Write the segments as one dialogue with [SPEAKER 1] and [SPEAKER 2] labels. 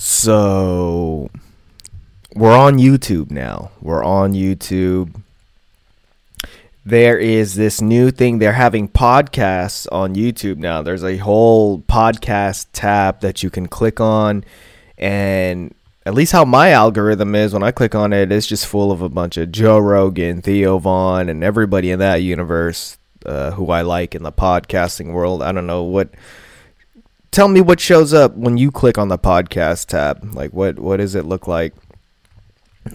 [SPEAKER 1] So we're on YouTube now. We're on YouTube. There is this new thing. They're having podcasts on YouTube now. There's a whole podcast tab that you can click on. And at least how my algorithm is when I click on it, it's just full of a bunch of Joe Rogan, Theo Von, and everybody in that universe uh, who I like in the podcasting world. I don't know what tell me what shows up when you click on the podcast tab. Like what what does it look like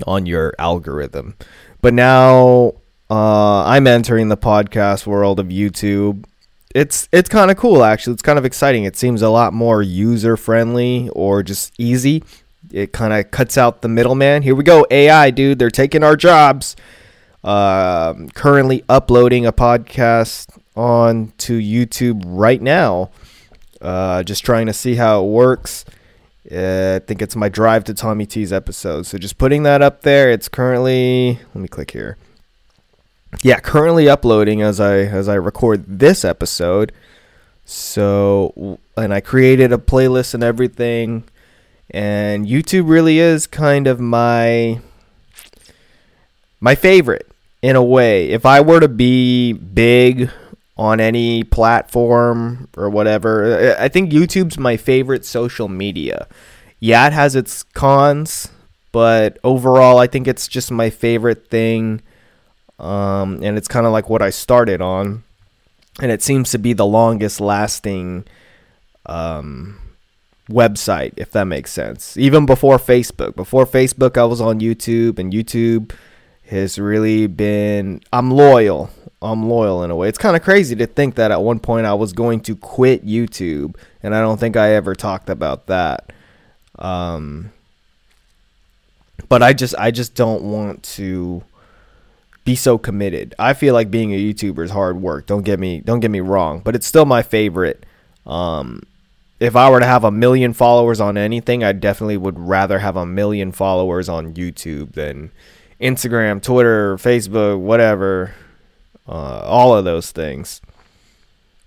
[SPEAKER 1] on your algorithm? But now uh, I'm entering the podcast world of YouTube. It's it's kind of cool actually. It's kind of exciting. It seems a lot more user friendly or just easy. It kind of cuts out the middleman. Here we go, AI, dude. They're taking our jobs. Uh, currently uploading a podcast on to YouTube right now. Uh, just trying to see how it works. Uh, I think it's my Drive to Tommy T's episode. So just putting that up there. It's currently let me click here. Yeah, currently uploading as I as I record this episode. So and I created a playlist and everything. And YouTube really is kind of my my favorite in a way. If I were to be big on any platform or whatever, I think YouTube's my favorite social media. Yeah, it has its cons, but overall, I think it's just my favorite thing. Um, and it's kind of like what I started on. And it seems to be the longest lasting um, website, if that makes sense. Even before Facebook. Before Facebook, I was on YouTube, and YouTube has really been. I'm loyal. I'm loyal in a way. It's kind of crazy to think that at one point I was going to quit YouTube, and I don't think I ever talked about that. Um, but I just I just don't want to be so committed. I feel like being a YouTuber is hard work. Don't get me don't get me wrong, but it's still my favorite. Um, if I were to have a million followers on anything, I definitely would rather have a million followers on YouTube than Instagram, Twitter, Facebook, whatever uh, all of those things.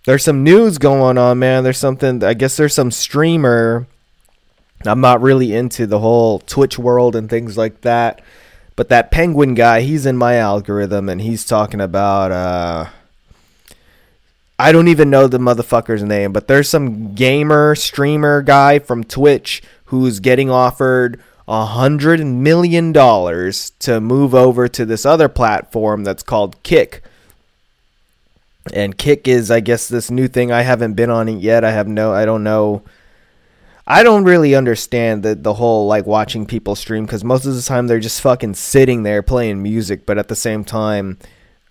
[SPEAKER 1] There's some news going on, man. There's something. I guess there's some streamer. I'm not really into the whole Twitch world and things like that, but that Penguin guy, he's in my algorithm, and he's talking about. Uh, I don't even know the motherfucker's name, but there's some gamer streamer guy from Twitch who's getting offered a hundred million dollars to move over to this other platform that's called Kick and Kick is, I guess, this new thing. I haven't been on it yet. I have no, I don't know. I don't really understand the the whole like watching people stream because most of the time they're just fucking sitting there playing music, but at the same time,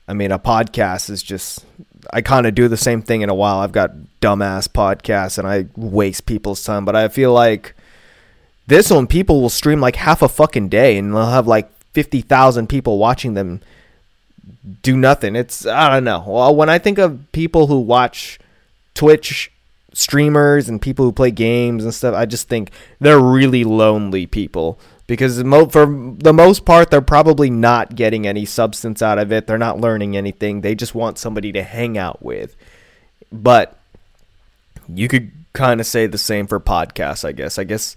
[SPEAKER 1] I mean, a podcast is just. I kind of do the same thing in a while. I've got dumbass podcasts and I waste people's time, but I feel like this one people will stream like half a fucking day and they'll have like fifty thousand people watching them do nothing. It's I don't know. Well, when I think of people who watch Twitch streamers and people who play games and stuff, I just think they're really lonely people because for the most part they're probably not getting any substance out of it. They're not learning anything. They just want somebody to hang out with. But you could kind of say the same for podcasts, I guess. I guess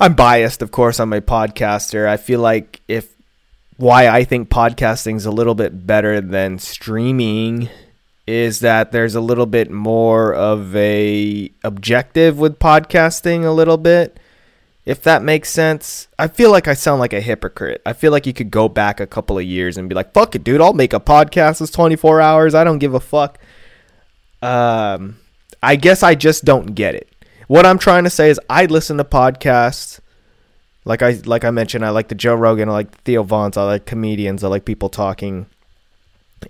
[SPEAKER 1] I'm biased, of course. I'm a podcaster. I feel like if why I think podcasting is a little bit better than streaming is that there's a little bit more of a objective with podcasting a little bit if that makes sense. I feel like i sound like a hypocrite. I feel like you could go back a couple of years and be like fuck it dude i'll make a podcast that's 24 hours. I don't give a fuck. Um i guess i just don't get it. What i'm trying to say is i listen to podcasts like I like I mentioned, I like the Joe Rogan, I like Theo Vons, I like comedians, I like people talking.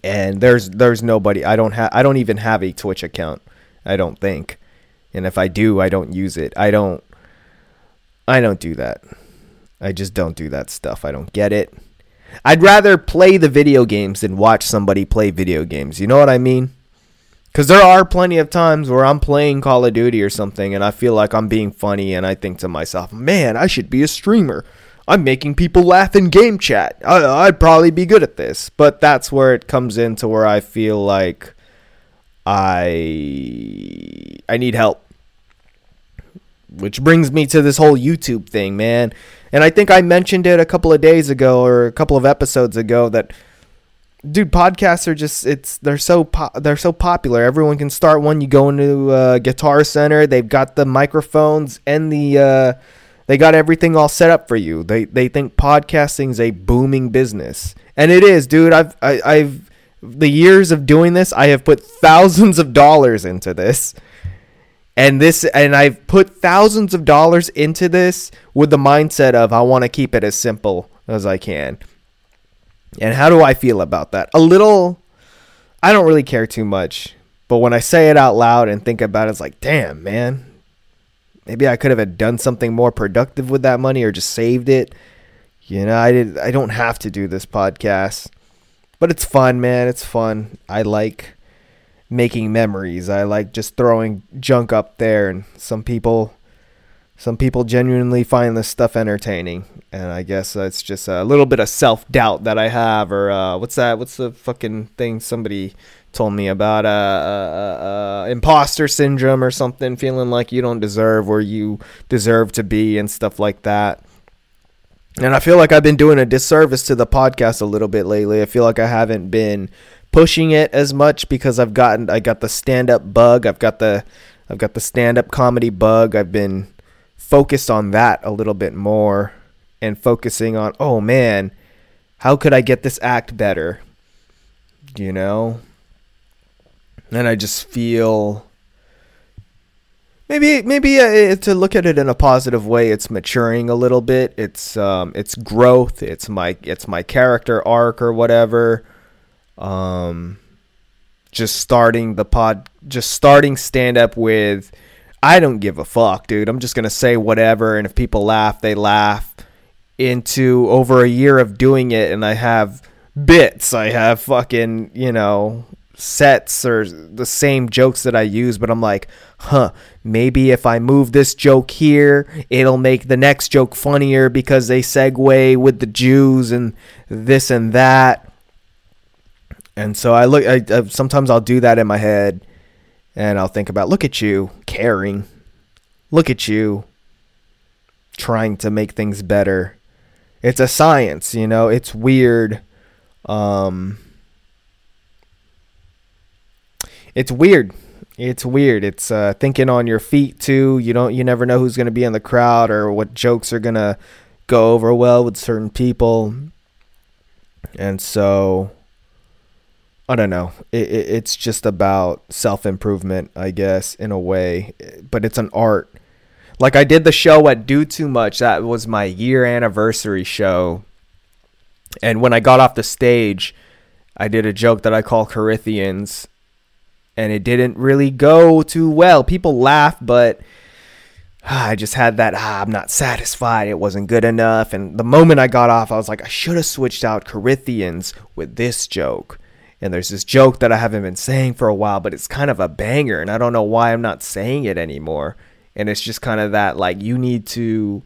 [SPEAKER 1] And there's there's nobody. I don't have I don't even have a Twitch account. I don't think. And if I do, I don't use it. I don't I don't do that. I just don't do that stuff. I don't get it. I'd rather play the video games than watch somebody play video games. You know what I mean? Because there are plenty of times where I'm playing Call of Duty or something and I feel like I'm being funny and I think to myself, man, I should be a streamer. I'm making people laugh in game chat. I, would probably be good at this. But that's where it comes into where I feel like I I need help. which brings me to this whole YouTube thing, man. And I think I mentioned it a couple of days ago or a couple of episodes ago that dude podcasts are just it's they're so po- they're so popular. Everyone can start one. You go into uh, guitar center they've got the microphones and the uh, they got everything all set up for you. They they think podcasting is a booming business. And it is dude. I've I, i've the years of doing this i have put thousands of dollars into this. And this and i've put thousands of dollars into this with the mindset of i want to keep it as simple as i can and how do I feel about that? A little, I don't really care too much. But when I say it out loud and think about it, it's like, damn, man. Maybe I could have done something more productive with that money or just saved it. You know, I did I don't have to do this podcast. But it's fun, man. It's fun. I like making memories. I like just throwing junk up there and some people some people genuinely find this stuff entertaining and i guess uh, it's just a little bit of self-doubt that i have or uh, what's that what's the fucking thing somebody told me about uh, uh, uh, imposter syndrome or something feeling like you don't deserve where you deserve to be and stuff like that. And i feel like i've been doing a disservice to the podcast a little bit lately. I feel like i haven't been pushing it as much because i've gotten i got the stand-up bug i've got the i've got the stand-up comedy bug i've been focused on that a little bit more and focusing on, oh man, how could I get this act better? You know? And I just feel maybe maybe uh, to look at it in a positive way it's maturing a little bit it's um it's growth it's my it's my character arc or whatever um just starting the pod just starting stand up with I don't give a fuck, dude. I'm just going to say whatever. And if people laugh, they laugh. Into over a year of doing it, and I have bits. I have fucking, you know, sets or the same jokes that I use, but I'm like, huh, maybe if I move this joke here, it'll make the next joke funnier because they segue with the Jews and this and that. And so I look, I, I sometimes I'll do that in my head and I'll think about look at you caring. Look at you trying to make things better. It's a science, you know, it's weird. Um It's weird. It's weird. It's uh, thinking on your feet too. You don't you never know who's going to be in the crowd or what jokes are going to go over well with certain people. And so I don't know. It, it, it's just about self improvement, I guess, in a way, but it's an art. Like I did the show at Do Too Much. That was my year anniversary show. And when I got off the stage, I did a joke that I call Corinthians, and it didn't really go too well. People laughed, but I just had that, ah, I'm not satisfied. It wasn't good enough. And the moment I got off, I was like, I should have switched out Corinthians with this joke and there's this joke that I haven't been saying for a while, but it's kind of a banger, and I don't know why I'm not saying it anymore. And it's just kind of that like you need to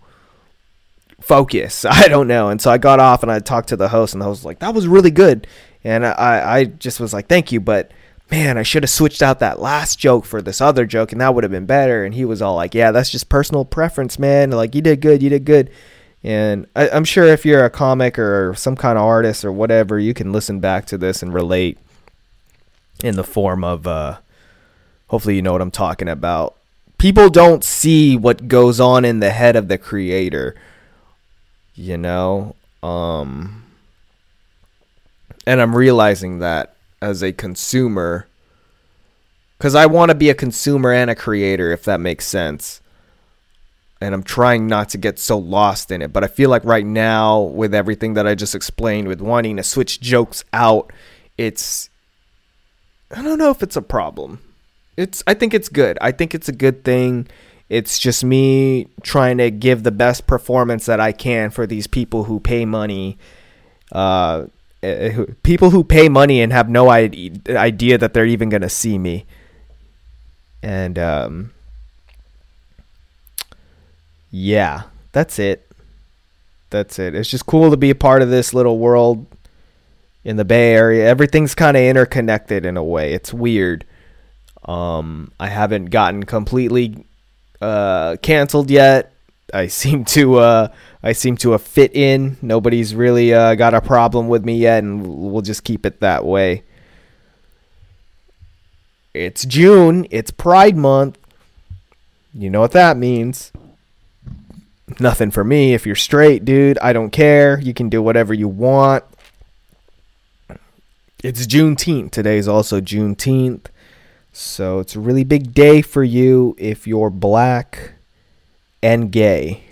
[SPEAKER 1] focus. I don't know. And so I got off and I talked to the host, and the host was like, "That was really good," and I I just was like, "Thank you," but man, I should have switched out that last joke for this other joke, and that would have been better. And he was all like, "Yeah, that's just personal preference, man. Like you did good, you did good." And I, am sure if you're a comic or some kind of artist or whatever, you can listen back to this and relate in the form of, uh, hopefully, you know what I'm talking about. People don't see what goes on in the head of the creator, you know? Um, and I'm realizing that as a consumer, because I want to be a consumer and a creator, if that makes sense and I'm trying not to get so lost in it. But I feel like right now, with everything that I just explained, with wanting to switch jokes out, it's I don't know if it's a problem. It's I think it's good. I think it's a good thing. It's just me trying to give the best performance that I can for these people who pay money. Uh, eh, people who pay money and have no idea that they're even gonna see me. And um, yeah, that's it. That's it. It's just cool to be a part of this little world in the Bay Area. Everything's kind of interconnected in a way. It's weird. Um, I haven't gotten completely uh, canceled yet. I seem to uh, I seem to have fit in. Nobody's really uh, got a problem with me yet, and we'll just keep it that way. It's June. It's Pride Month. You know what that means. Nothing for me. If you're straight, dude, I don't care. You can do whatever you want. It's Juneteenth. Today is also Juneteenth. So it's a really big day for you if you're black and gay.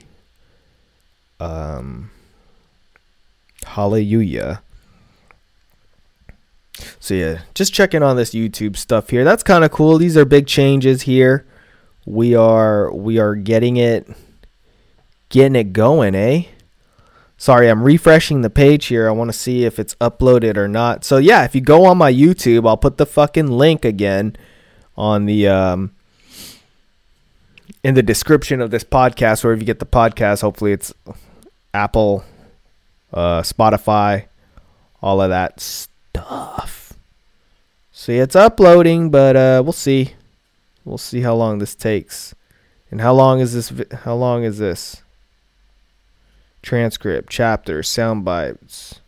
[SPEAKER 1] Um, hallelujah. So yeah, just checking on this YouTube stuff here. That's kind of cool. These are big changes here. We are we are getting it getting it going, eh? Sorry, I'm refreshing the page here. I want to see if it's uploaded or not. So yeah, if you go on my YouTube, I'll put the fucking link again on the um in the description of this podcast, wherever you get the podcast. Hopefully, it's Apple, uh, Spotify, all of that stuff. See, it's uploading, but uh, we'll see. We'll see how long this takes. And how long is this? How long is this? Transcript, chapter, sound bites.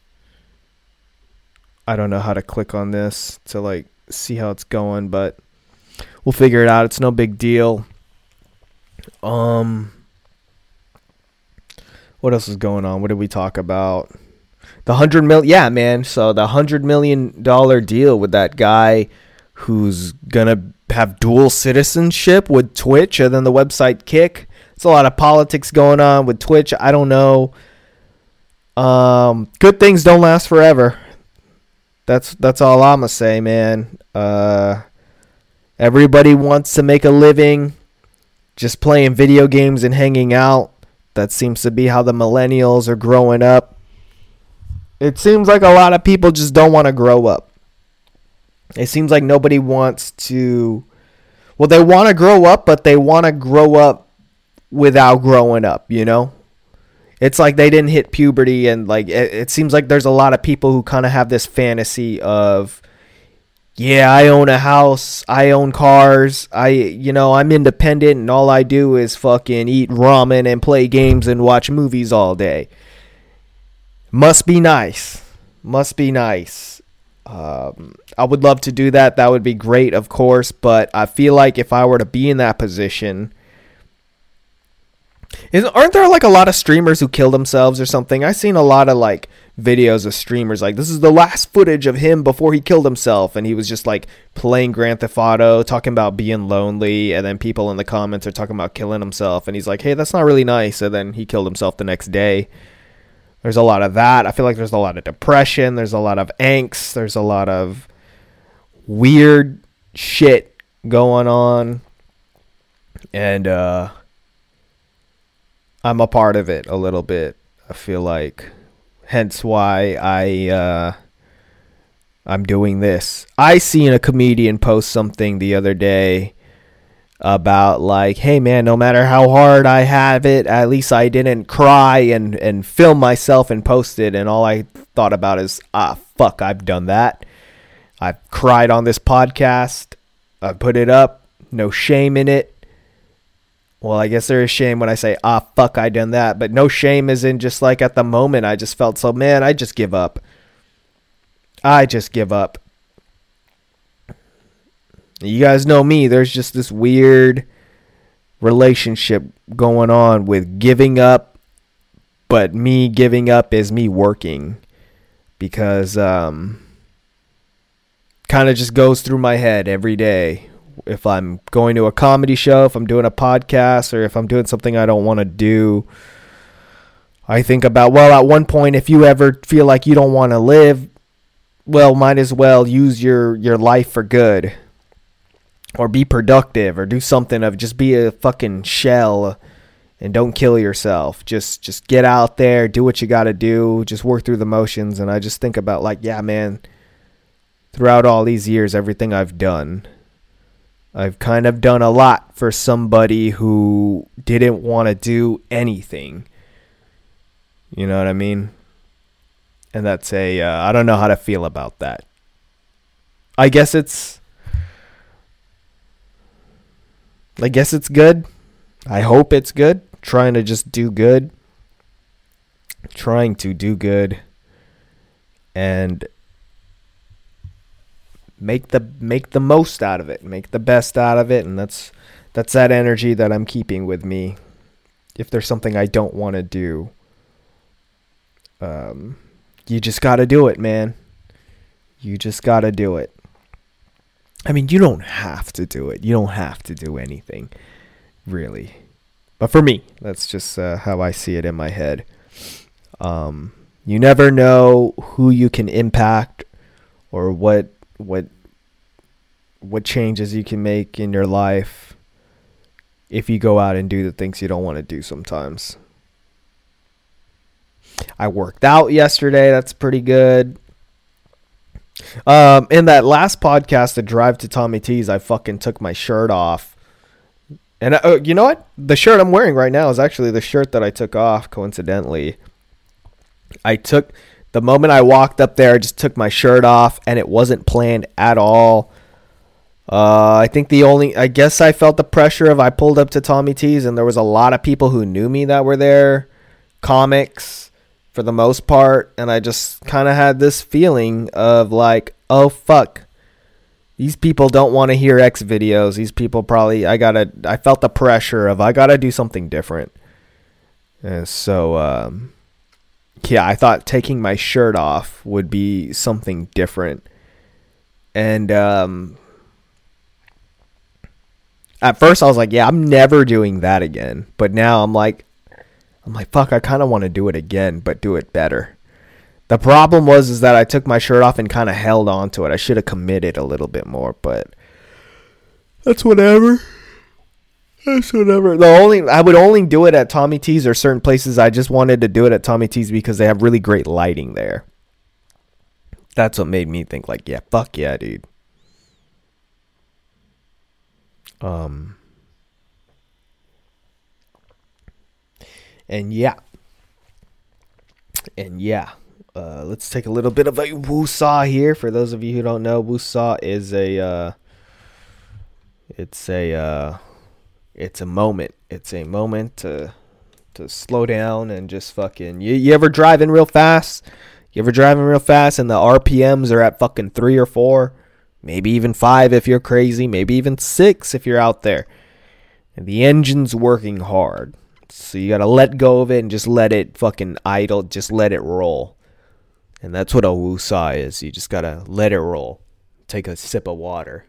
[SPEAKER 1] I don't know how to click on this to like see how it's going, but we'll figure it out. It's no big deal. Um, what else is going on? What did we talk about? The hundred mil, yeah, man. So the hundred million dollar deal with that guy who's gonna have dual citizenship with Twitch and then the website Kick. It's a lot of politics going on with Twitch. I don't know. Um, good things don't last forever. That's that's all I'ma say, man. Uh, everybody wants to make a living just playing video games and hanging out. That seems to be how the millennials are growing up. It seems like a lot of people just don't want to grow up. It seems like nobody wants to. Well, they want to grow up, but they want to grow up without growing up, you know? It's like they didn't hit puberty, and like it, it seems like there's a lot of people who kind of have this fantasy of yeah, I own a house, I own cars, I you know, I'm independent and all I do is fucking eat ramen and play games and watch movies all day. Must be nice. Must be nice. Um, I would love to do that. That would be great, of course, but I feel like if I were to be in that position, is, aren't there like a lot of streamers who kill themselves or something? I've seen a lot of like videos of streamers like this is the last footage of him before he killed himself and he was just like playing Grand Theft Auto talking about being lonely and then people in the comments are talking about killing himself and he's like hey that's not really nice and then he killed himself the next day. There's a lot of that. I feel like there's a lot of depression there's a lot of angst there's a lot of weird shit going on. And uh I'm a part of it a little bit I feel like hence why I uh, I'm doing this. I seen a comedian post something the other day about like, hey man, no matter how hard I have it, at least I didn't cry and and film myself and post it. And all I thought about is, ah, fuck, I've done that. I've cried on this podcast. I put it up. No shame in it. Well, I guess there is shame when I say, ah, fuck, I done that. But no shame is in just like at the moment. I just felt so, man, I just give up. I just give up. You guys know me. There's just this weird relationship going on with giving up, but me giving up is me working because um, kind of just goes through my head every day if I'm going to a comedy show, if I'm doing a podcast, or if I'm doing something I don't want to do, I think about, well, at one point, if you ever feel like you don't want to live, well, might as well use your, your life for good. Or be productive, or do something of just be a fucking shell and don't kill yourself. Just just get out there, do what you got to do, just work through the motions and I just think about like, yeah, man, throughout all these years everything I've done I've kind of done a lot for somebody who didn't want to do anything. You know what I mean? And that's a uh, I don't know how to feel about that. I guess it's I guess it's good. I hope it's good. Trying to just do good. Trying to do good. And make the make the most out of it. Make the best out of it and that's that's that energy that I'm keeping with me. If there's something I don't want to do, um you just got to do it, man. You just got to do it. I mean, you don't have to do it. You don't have to do anything, really. But for me, that's just uh, how I see it in my head. Um, you never know who you can impact or what what what changes you can make in your life if you go out and do the things you don't want to do sometimes. I worked out yesterday. That's pretty good. Um, in that last podcast, the drive to Tommy T's, I fucking took my shirt off. And uh, you know what? The shirt I'm wearing right now is actually the shirt that I took off coincidentally. I took the moment I walked up there, I just took my shirt off and it wasn't planned at all. Uh, I think the only, I guess I felt the pressure of I pulled up to Tommy T's and there was a lot of people who knew me that were there, comics, for the most part, and I just kind of had this feeling of like, oh fuck, these people don't want to hear X videos. These people probably, I gotta, I felt the pressure of I gotta do something different. And so, um, yeah, I thought taking my shirt off would be something different. And um, at first, I was like, yeah, I'm never doing that again. But now I'm like, I'm like, fuck, I kind of want to do it again, but do it better. The problem was is that I took my shirt off and kind of held on to it. I should have committed a little bit more, but that's whatever. That's whatever. The only I would only do it at Tommy T's or certain places. I just wanted to do it at Tommy T's because they have really great lighting there. That's what made me think like, yeah, fuck yeah, dude. Um And yeah. And yeah. Uh, let's take a little bit of a woosah here. For those of you who don't know, woosah is a uh, it's a uh, it's a moment. It's a moment to to slow down and just fucking you, you ever driving real fast? You ever driving real fast and the RPMs are at fucking three or four? Maybe even five if you're crazy, maybe even six if you're out there. And the engine's working hard. So you gotta let go of it and just let it fucking idle, just let it roll. And that's what a woosah is. You just gotta let it roll. Take a sip of water.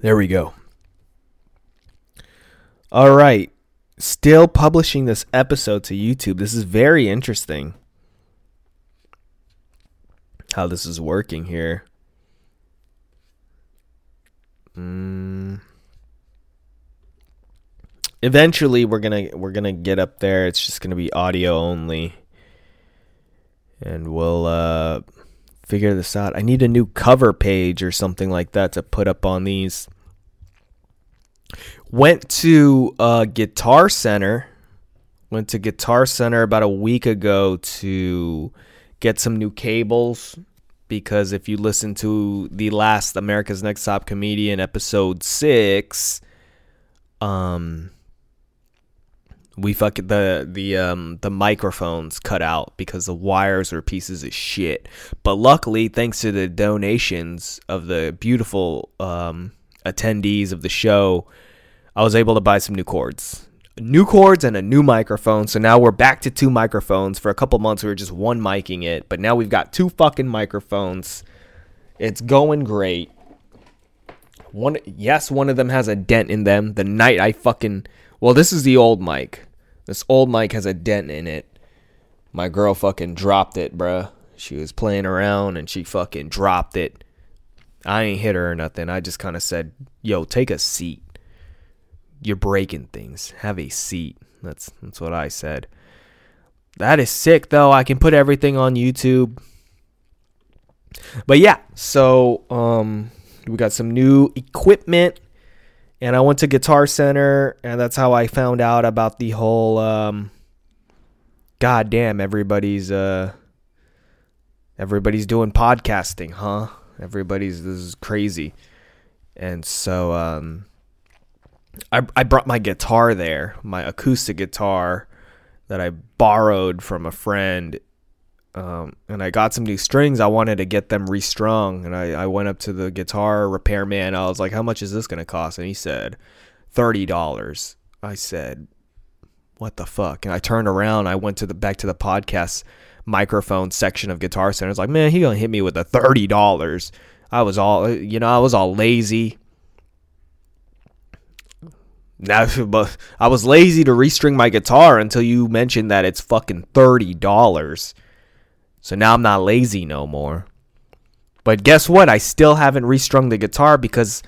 [SPEAKER 1] There we go. All right. Still publishing this episode to YouTube. This is very interesting how this is working here. Mm. Eventually, we're gonna we're gonna get up there. It's just gonna be audio only, and we'll uh, figure this out. I need a new cover page or something like that to put up on these. Went to Guitar Center. Went to Guitar Center about a week ago to get some new cables because if you listen to the last America's Next Top Comedian episode six, um, we fuck the the um the microphones cut out because the wires are pieces of shit. But luckily, thanks to the donations of the beautiful um attendees of the show, I was able to buy some new cords new cords and a new microphone. So now we're back to two microphones. For a couple months, we were just one miking it, but now we've got two fucking microphones. It's going great. One, yes, one of them has a dent in them. The night I fucking, well, this is the old mic. This old mic has a dent in it. My girl fucking dropped it, bruh. She was playing around and she fucking dropped it. I ain't hit her or nothing. I just kind of said, yo, take a seat you're breaking things. Have a seat. That's that's what I said. That is sick though. I can put everything on YouTube. But yeah, so um we got some new equipment and I went to Guitar Center and that's how I found out about the whole um god damn everybody's uh everybody's doing podcasting, huh? Everybody's this is crazy. And so um I I brought my guitar there, my acoustic guitar that I borrowed from a friend. Um, and I got some new strings. I wanted to get them restrung, and I, I went up to the guitar repairman. I was like, "How much is this gonna cost?" And he said, thirty dollars." I said, "What the fuck?" And I turned around. I went to the back to the podcast microphone section of Guitar Center. I was like, "Man, he gonna hit me with a thirty dollars." I was all, you know, I was all lazy. Now, but I was lazy to restring my guitar until you mentioned that it's fucking thirty dollars. So now I'm not lazy no more. But guess what? I still haven't restrung the guitar because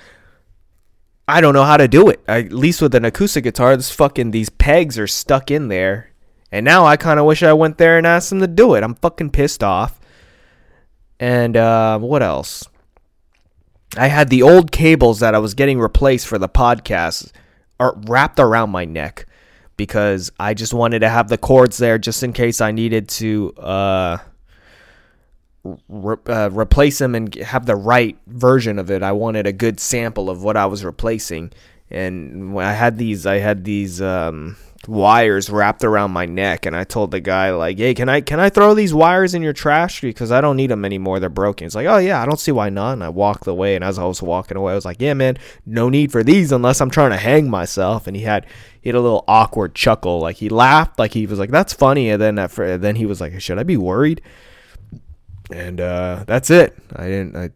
[SPEAKER 1] I don't know how to do it. I, at least with an acoustic guitar, this fucking these pegs are stuck in there. And now I kind of wish I went there and asked them to do it. I'm fucking pissed off. And uh, what else? I had the old cables that I was getting replaced for the podcast are wrapped around my neck because I just wanted to have the cords there just in case I needed to uh, re- uh, replace them and have the right version of it. I wanted a good sample of what I was replacing, and I had these, I had these um, wires wrapped around my neck and I told the guy like, "Hey, can I can I throw these wires in your trash because I don't need them anymore. They're broken." It's like, "Oh yeah, I don't see why not." And I walked away and as I was walking away, I was like, "Yeah, man, no need for these unless I'm trying to hang myself." And he had he had a little awkward chuckle, like he laughed, like he was like, "That's funny." And then then he was like, "Should I be worried?" And uh, that's it. I didn't. I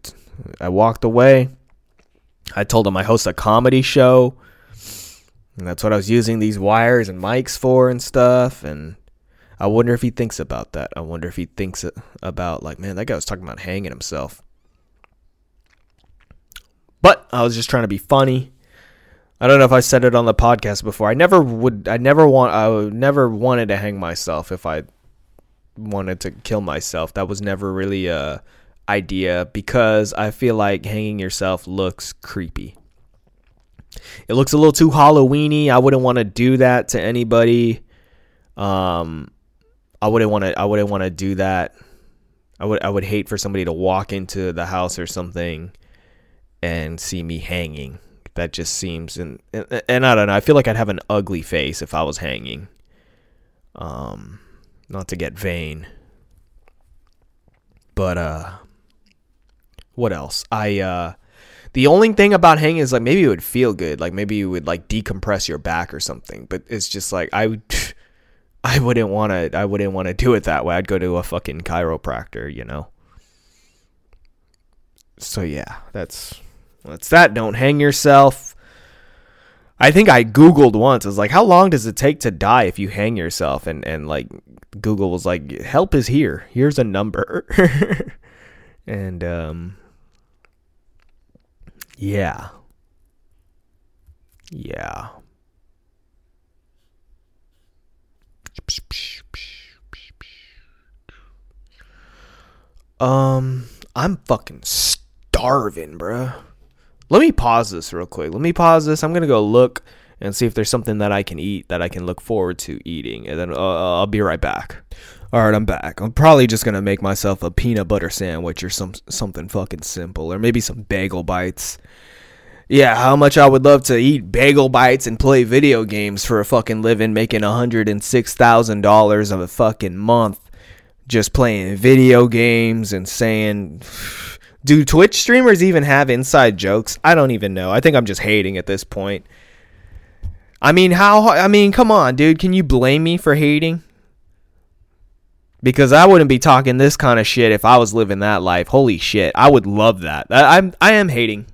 [SPEAKER 1] I walked away. I told him I host a comedy show and that's what I was using these wires and mics for and stuff. And I wonder if he thinks about that. I wonder if he thinks about, like, man, that guy was talking about hanging himself. But I was just trying to be funny. I don't know if I said it on the podcast before. I never would. I never want. I never wanted to hang myself if I wanted to kill myself. That was never really a idea because I feel like hanging yourself looks creepy. It looks a little too Halloweeny. I wouldn't want to do that to anybody. Um, I wouldn't want to. I wouldn't want to do that. I would. I would hate for somebody to walk into the house or something and see me hanging. That just seems and and, I don't know. I feel like I'd have an ugly face if I was hanging. Um, not to get vain, but uh, what else? I uh the only thing about hanging is like maybe it would feel good, like maybe you would like decompress your back or something. But it's just like I I wouldn't want to. I wouldn't want to do it that way. I'd go to a fucking chiropractor, you know. So yeah, that's that's that. Don't hang yourself. I think I googled once. It's like, how long does it take to die if you hang yourself? And and like Google was like, help is here. Here's a number. and um yeah. Yeah. Um, I'm fucking starving, bruh. Let me pause this real quick. Let me pause this. I'm gonna go look and see if there's something that I can eat that I can look forward to eating, and then uh, I'll be right back. All right, I'm back. I'm probably just gonna make myself a peanut butter sandwich or some something fucking simple, or maybe some bagel bites. Yeah, how much I would love to eat bagel bites and play video games for a fucking living, making hundred and six thousand dollars of a fucking month, just playing video games and saying. Do Twitch streamers even have inside jokes? I don't even know. I think I'm just hating at this point. I mean, how? I mean, come on, dude. Can you blame me for hating? because I wouldn't be talking this kind of shit if I was living that life. Holy shit, I would love that. I, I'm I am hating,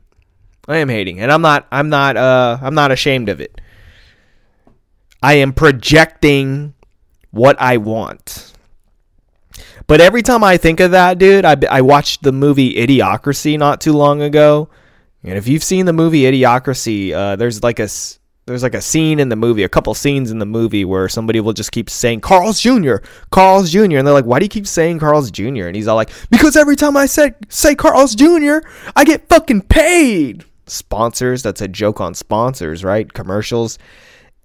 [SPEAKER 1] I am hating, and I'm not I'm not uh I'm not ashamed of it. I am projecting what I want. But every time I think of that, dude, I, I watched the movie Idiocracy not too long ago. And if you've seen the movie Idiocracy, uh, there's like a there's like a scene in the movie, a couple scenes in the movie where somebody will just keep saying Carl's Jr., Carl's Jr., and they're like, "Why do you keep saying Carl's Jr.?" And he's all like, "Because every time I say say Carl's Jr., I get fucking paid." Sponsors, that's a joke on sponsors, right? Commercials,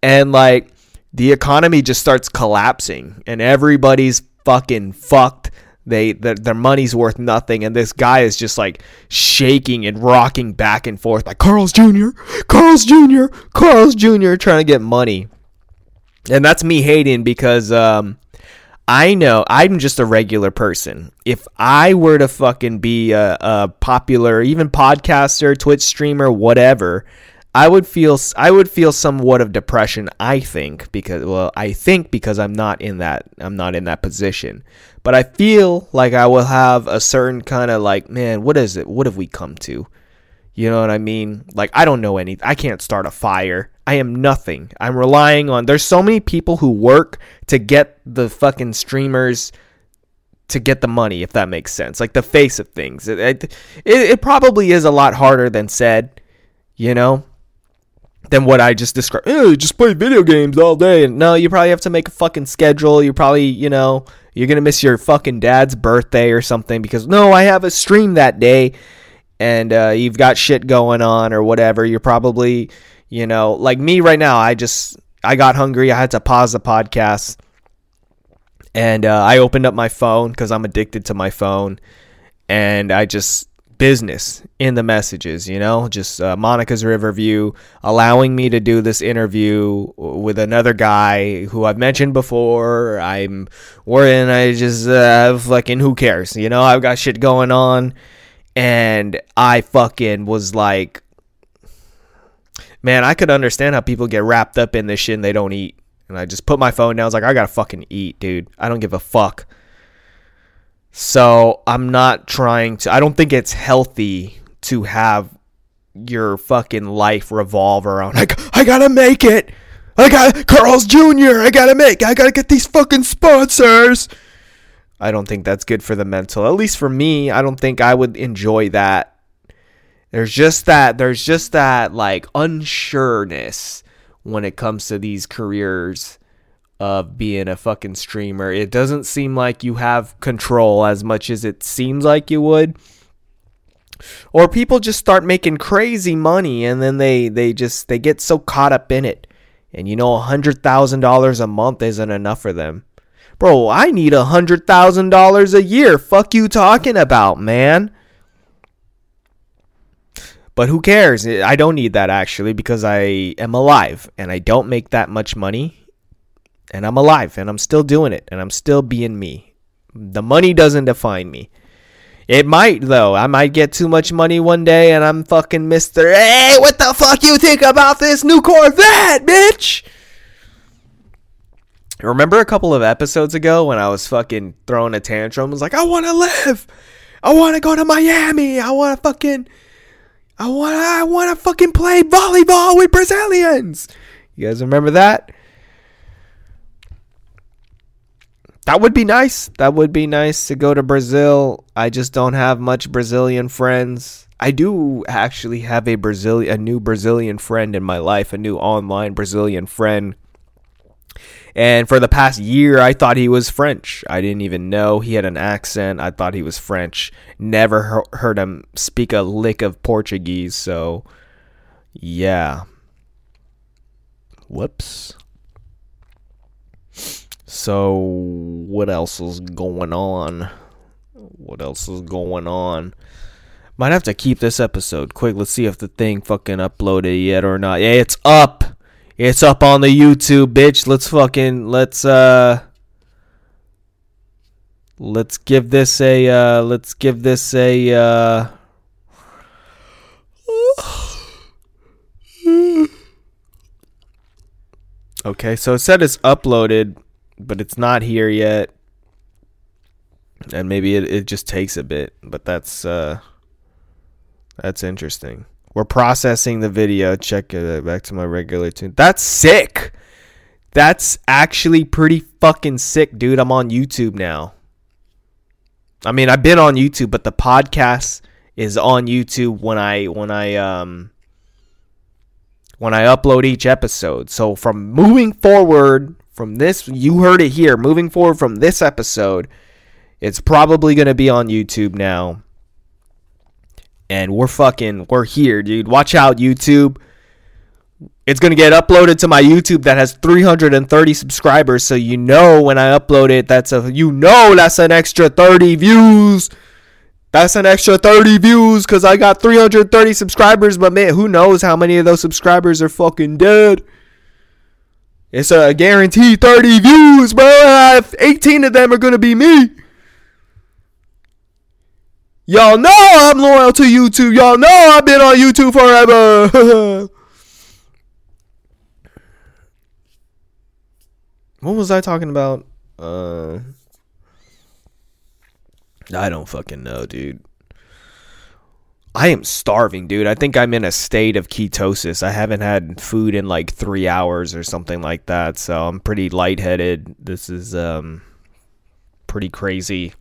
[SPEAKER 1] and like the economy just starts collapsing, and everybody's fucking fucked. They their, their money's worth nothing, and this guy is just like shaking and rocking back and forth like Carl's Jr., Carl's Jr., Carl's Jr. trying to get money, and that's me hating because um, I know I'm just a regular person. If I were to fucking be a, a popular, even podcaster, Twitch streamer, whatever, I would feel I would feel somewhat of depression. I think because well, I think because I'm not in that I'm not in that position. But I feel like I will have a certain kind of like, man, what is it? What have we come to? You know what I mean? Like I don't know any I can't start a fire. I am nothing. I'm relying on there's so many people who work to get the fucking streamers to get the money if that makes sense. Like the face of things. It it, it, it probably is a lot harder than said, you know? Than what I just described. Oh, just play video games all day. And no, you probably have to make a fucking schedule. You probably, you know, you're to miss your fucking dad's birthday or something because, no, I have a stream that day and uh, you've got shit going on or whatever. You're probably, you know, like me right now, I just, I got hungry. I had to pause the podcast and uh, I opened up my phone because I'm addicted to my phone and I just business in the messages, you know, just uh, Monica's Riverview allowing me to do this interview with another guy who I've mentioned before. I'm worrying, I just uh, fucking who cares, you know, I've got shit going on, and I fucking was like, man, I could understand how people get wrapped up in this shit and they don't eat. And I just put my phone down. I was like, I gotta fucking eat, dude. I don't give a fuck. So I'm not trying to, I don't think it's healthy to have your fucking life revolve around, like, I gotta make it. I got Carl's Jr. I gotta make, I gotta get these fucking sponsors. I don't think that's good for the mental. At least for me, I don't think I would enjoy that. There's just that, there's just that like unsureness when it comes to these careers of being a fucking streamer. It doesn't seem like you have control as much as it seems like you would. Or people just start making crazy money and then they they just they get so caught up in it. And you know, a hundred thousand dollars a month isn't enough for them. Bro, I need a hundred thousand dollars a year. Fuck you talking about, man. But who cares? I don't need that actually because I am alive and I don't make that much money and I'm alive and I'm still doing it and I'm still being me. The money doesn't define me. It might though. I might get too much money one day and I'm fucking Mr. Hey, what the fuck you think about this new Corvette, bitch? Remember a couple of episodes ago when I was fucking throwing a tantrum? I was like, I want to live. I want to go to Miami. I want to fucking I want I want to fucking play volleyball with Brazilians. You guys remember that? That would be nice. That would be nice to go to Brazil. I just don't have much Brazilian friends. I do actually have a Brazil a new Brazilian friend in my life, a new online Brazilian friend. And for the past year, I thought he was French. I didn't even know he had an accent. I thought he was French. Never heard him speak a lick of Portuguese. So, yeah. Whoops. So, what else is going on? What else is going on? Might have to keep this episode quick. Let's see if the thing fucking uploaded yet or not. Yeah, it's up. It's up on the YouTube, bitch. Let's fucking let's uh let's give this a uh let's give this a uh Okay, so it said it's uploaded but it's not here yet. And maybe it, it just takes a bit, but that's uh that's interesting. We're processing the video. Check it back to my regular tune. That's sick. That's actually pretty fucking sick, dude. I'm on YouTube now. I mean, I've been on YouTube, but the podcast is on YouTube when I when I um when I upload each episode. So from moving forward from this, you heard it here. Moving forward from this episode, it's probably going to be on YouTube now. And we're fucking, we're here, dude. Watch out, YouTube. it's going to get uploaded to my YouTube that has 330 subscribers. So you know when I upload it, that's a you know that's an extra 30 views. That's an extra 30 views because I got 330 subscribers. But man, who knows how many of those subscribers are fucking dead? It's a guaranteed 30 views, bro. 18 of them are gonna be me. Y'all know I'm loyal to YouTube. Y'all know I've been on YouTube forever. what was I talking about? Uh I don't fucking know, dude. I am starving, dude. I think I'm in a state of ketosis. I haven't had food in like three hours or something like that, so I'm pretty lightheaded. This is um pretty crazy.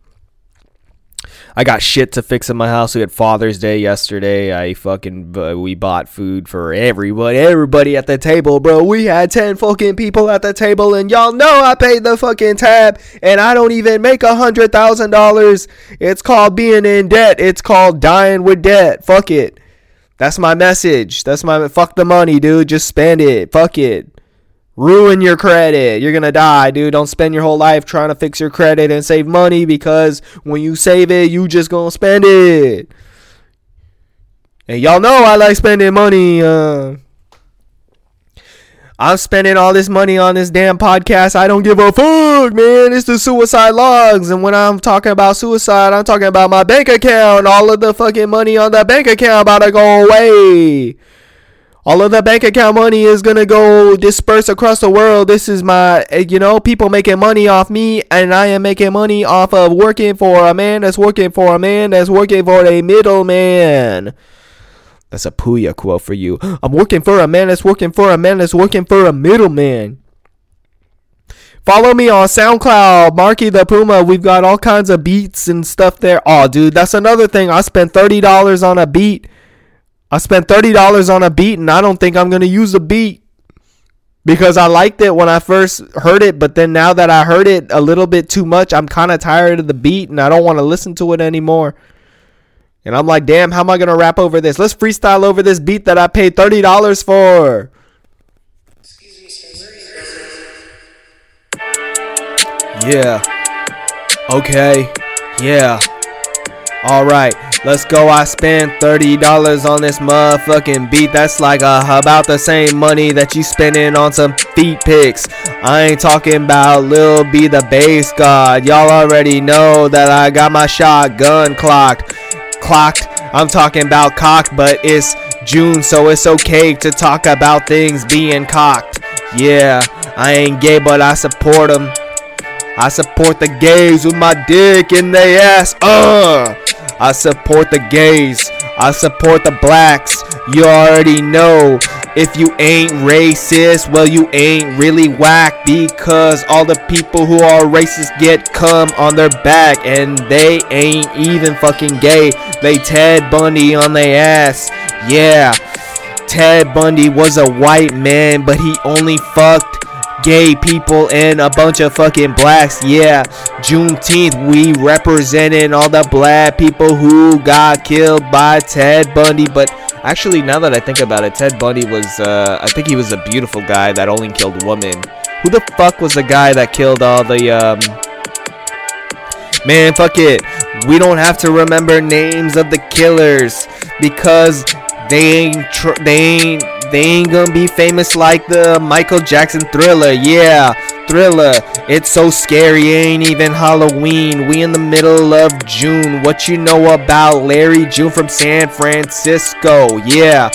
[SPEAKER 1] I got shit to fix in my house. We had Father's Day yesterday. I fucking uh, we bought food for everybody, everybody at the table, bro. We had ten fucking people at the table, and y'all know I paid the fucking tab, and I don't even make a hundred thousand dollars. It's called being in debt. It's called dying with debt. Fuck it. That's my message. That's my fuck the money, dude. Just spend it. Fuck it ruin your credit. You're gonna die, dude. Don't spend your whole life trying to fix your credit and save money because when you save it, you just gonna spend it. And y'all know I like spending money. Uh, I'm spending all this money on this damn podcast. I don't give a fuck, man. It's the suicide logs. And when I'm talking about suicide, I'm talking about my bank account. All of the fucking money on that bank account about to go away all of the bank account money is gonna go disperse across the world. This is my, you know, people making money off me, and I am making money off of working for a man that's working for a man that's working for a middleman. That's a Pouya quote for you. I'm working for a man that's working for a man that's working for a middleman. Follow me on SoundCloud, Marky the Puma. We've got all kinds of beats and stuff there. Oh, dude, that's another thing. I spent $30 on a beat I spent $30 on a beat and I don't think I'm going to use the beat because I liked it when I first heard it, but then now that I heard it a little bit too much, I'm kind of tired of the beat and I don't want to listen to it anymore. And I'm like, damn, how am I going to rap over this? Let's freestyle over this beat that I paid $30 for. Yeah. Okay. Yeah. All right. Let's go, I spent $30 on this motherfucking beat. That's like uh, about the same money that you spending on some feet pics. I ain't talking about Lil B the Based God. Y'all already know that I got my shotgun clocked. Clocked. I'm talking about cocked, but it's June, so it's okay to talk about things being cocked. Yeah, I ain't gay, but I support them. I support the gays with my dick in their ass. Uh. I support the gays. I support the blacks. You already know. If you ain't racist, well, you ain't really whack because all the people who are racist get cum on their back and they ain't even fucking gay. They Ted Bundy on their ass. Yeah. Ted Bundy was a white man, but he only fucked gay people and a bunch of fucking blacks. Yeah, Juneteenth, we representing all the black people who got killed by Ted Bundy. But actually, now that I think about it, Ted Bundy was, uh, I think he was a beautiful guy that only killed women. Who the fuck was the guy that killed all the, um, man, fuck it. We don't have to remember names of the killers because they ain't, tr- they ain't, they ain't gonna be famous like the Michael Jackson thriller. Yeah, thriller. It's so scary, ain't even Halloween. We in the middle of June. What you know about Larry June from San Francisco? Yeah.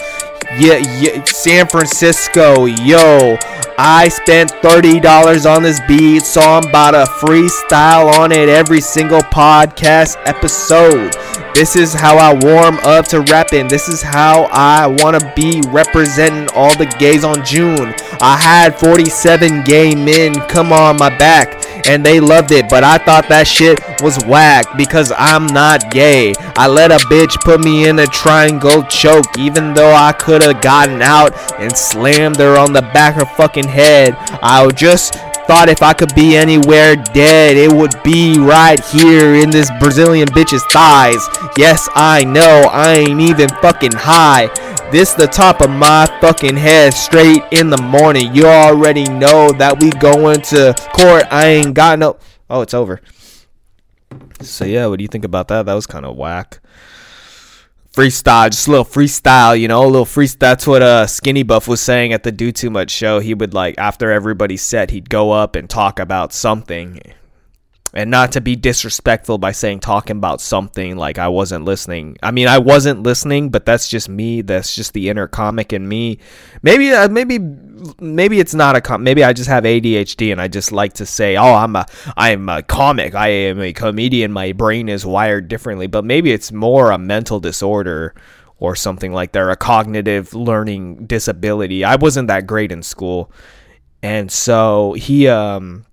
[SPEAKER 1] Yeah, yeah, San Francisco, yo. I spent $30 on this beat, so I'm about to freestyle on it every single podcast episode. This is how I warm up to rapping. This is how I want to be representing all the gays on June. I had 47 gay men come on my back and they loved it, but I thought that shit was whack because I'm not gay. I let a bitch put me in a triangle choke even though I could have gotten out and slammed her on the back of her fucking head. I just thought if I could be anywhere dead, it would be right here in this Brazilian bitch's thighs. Yes, I know, I ain't even fucking high. This the top of my fucking head straight in the morning. You already know that we going to court. I ain't got no. Oh, it's over. So yeah, what do you think about that? That was kind of whack. Freestyle, just a little freestyle, you know, a little freestyle. That's what uh Skinny Buff was saying at the Do Too Much show. He would like after everybody set, he'd go up and talk about something and not to be disrespectful by saying talking about something like I wasn't listening. I mean, I wasn't listening, but that's just me. That's just the inner comic in me. Maybe, uh, maybe, maybe it's not a com. Maybe I just have ADHD and I just like to say, "Oh, I'm a, I'm a comic. I am a comedian. My brain is wired differently." But maybe it's more a mental disorder or something like that, a cognitive learning disability. I wasn't that great in school, and so he, um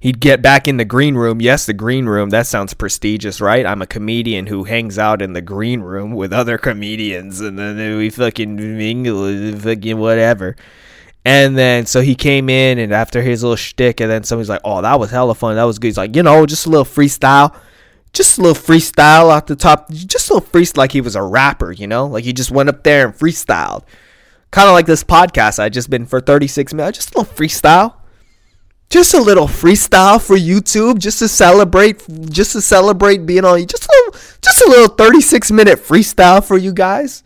[SPEAKER 1] He'd get back in the green room. Yes, the green room. That sounds prestigious, right? I'm a comedian who hangs out in the green room with other comedians, and then we fucking mingle, fucking whatever. And then so he came in, and after his little shtick, and then somebody's like, "Oh, that was hella fun. That was good." He's like, "You know, just a little freestyle." Just a little freestyle off the top, just a little freestyle, like he was a rapper, you know, like he just went up there and freestyled, kind of like this podcast I just been for 36 minutes, just a little freestyle just a little freestyle for YouTube, just to celebrate, just to celebrate being on. You just a little, just a little 36 minute freestyle for you guys.